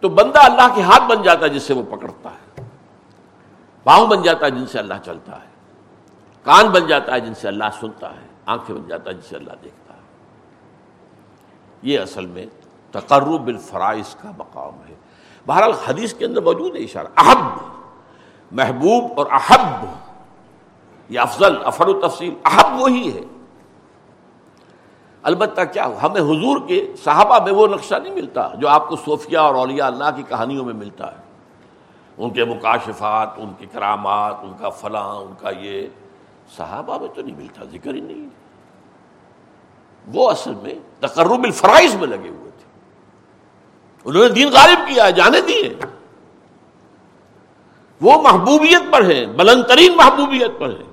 تو بندہ اللہ کے ہاتھ بن جاتا ہے جس سے وہ پکڑتا ہے۔ پاؤں بن جاتا ہے جن سے اللہ چلتا ہے۔ کان بن جاتا ہے جن سے اللہ سنتا ہے۔ آنکھیں بن جاتا ہے جسے اللہ دیکھتا ہے۔ یہ اصل میں تقرب الفرائض کا مقام ہے۔ بہرحال حدیث کے اندر موجود ہے اشارہ۔ احب، محبوب اور احب۔ یہ افضل افر و تفصیل۔ احب وہی ہے۔ البتہ کیا ہمیں حضور کے صحابہ میں وہ نقشہ نہیں ملتا جو آپ کو صوفیہ اور اولیاء اللہ کی کہانیوں میں ملتا ہے۔ ان کے مکاشفات، ان کے کرامات، ان کا فلاں، ان کا یہ۔ صحابہ میں تو نہیں ملتا، ذکر ہی نہیں وہ اصل میں تقرب الفرائض میں لگے ہوئے تھے۔ انہوں نے دین غالب کیا جانے دیے وہ محبوبیت پر ہیں، بلند ترین محبوبیت پر ہیں۔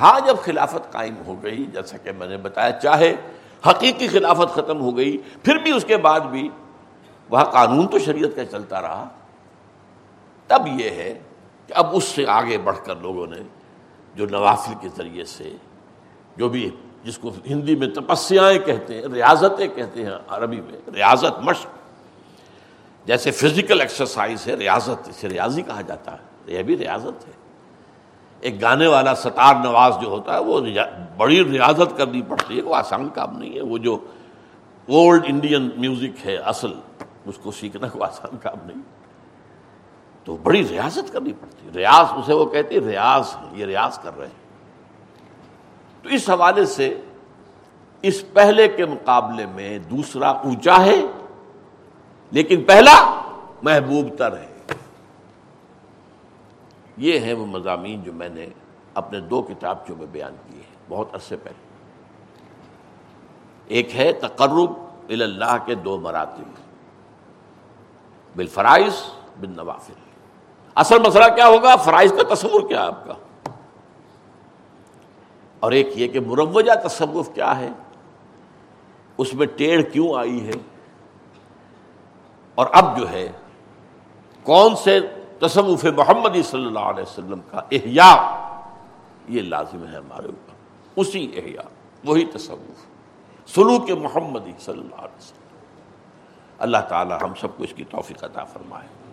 ہاں جب خلافت قائم ہو گئی، جیسا کہ میں نے بتایا، چاہے حقیقی خلافت ختم ہو گئی، پھر بھی اس کے بعد بھی وہاں قانون تو شریعت کا چلتا رہا۔ تب یہ ہے کہ اب اس سے آگے بڑھ کر لوگوں نے جو نوافل کے ذریعے سے جو بھی جس کو ہندی میں تپسیاں کہتے ہیں، ریاضتیں کہتے ہیں عربی میں، ریاضت مشق۔ جیسے فزیکل ایکسرسائز ہے، ریاضت، اسے ریاضی کہا جاتا ہے۔ یہ بھی ریاضت ہے۔ ایک گانے والا ستار نواز جو ہوتا ہے، وہ بڑی ریاضت کرنی پڑتی ہے، وہ آسان کام نہیں ہے۔ وہ جو اولڈ انڈین میوزک ہے اصل، اس کو سیکھنا کوئی آسان کام نہیں۔ تو بڑی ریاضت کرنی پڑتی ہے۔ ریاض، اسے وہ کہتی ہے ریاض یہ ریاض کر رہے ہیں۔ تو اس حوالے سے اس پہلے کے مقابلے میں دوسرا اونچا ہے، لیکن پہلا محبوب تر ہے۔ یہ ہے وہ مضامین جو میں نے اپنے دو کتابچوں میں بیان کیے ہیں، بہت عرصے پہلے۔ ایک ہے تقرب اللہ کے دو مراتب، بالفرائض بن نوافل۔ اصل مسئلہ کیا ہوگا؟ فرائض کا تصور کیا آپ کا؟ اور ایک یہ کہ مروجہ تصوف کیا ہے؟ اس میں ٹیڑھ کیوں آئی ہے؟ اور اب جو ہے، کون سے تصوف محمدی صلی اللہ علیہ وسلم کا احیاء؟ یہ لازم ہے ہمارے اوپر۔ اسی احیاء، وہی تصوف۔ سلوک محمدی صلی اللہ علیہ وسلم۔ اللہ تعالی ہم سب کو اس کی توفیق عطا فرمائے۔